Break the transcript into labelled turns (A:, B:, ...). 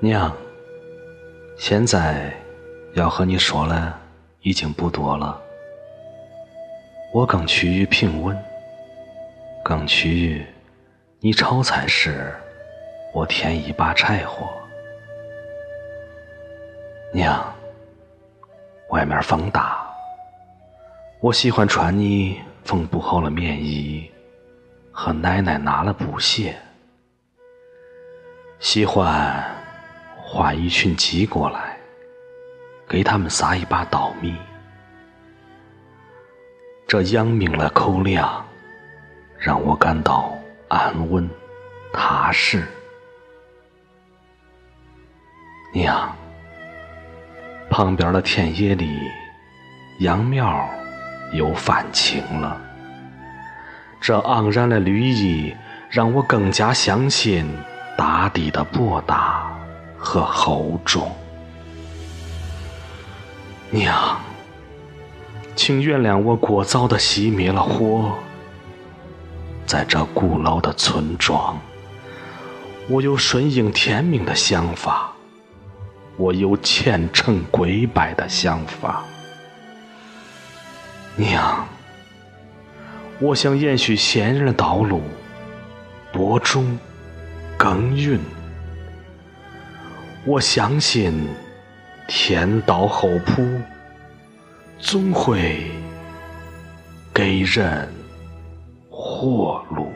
A: 娘，现在要和你说的已经不多了。我更趋于平稳，更趋于你炒菜时我添一把柴火。娘，外面风大，我喜欢穿你缝补好了棉衣和奶奶拿了布鞋，喜欢画一群鸡过来，给他们撒一把稻米，这养命了口粮，让我感到安稳踏实。娘。旁边的田野里，秧苗又泛青了。这盎然的绿意，让我更加相信大地的博大和厚重。娘，请原谅我过早的熄灭了火。在这古老的村庄，我有顺应天命的想法。我有虔诚跪拜的想法，娘，我想延续先人的道路，播种、耕耘。我相信天道厚朴，总会给人活路。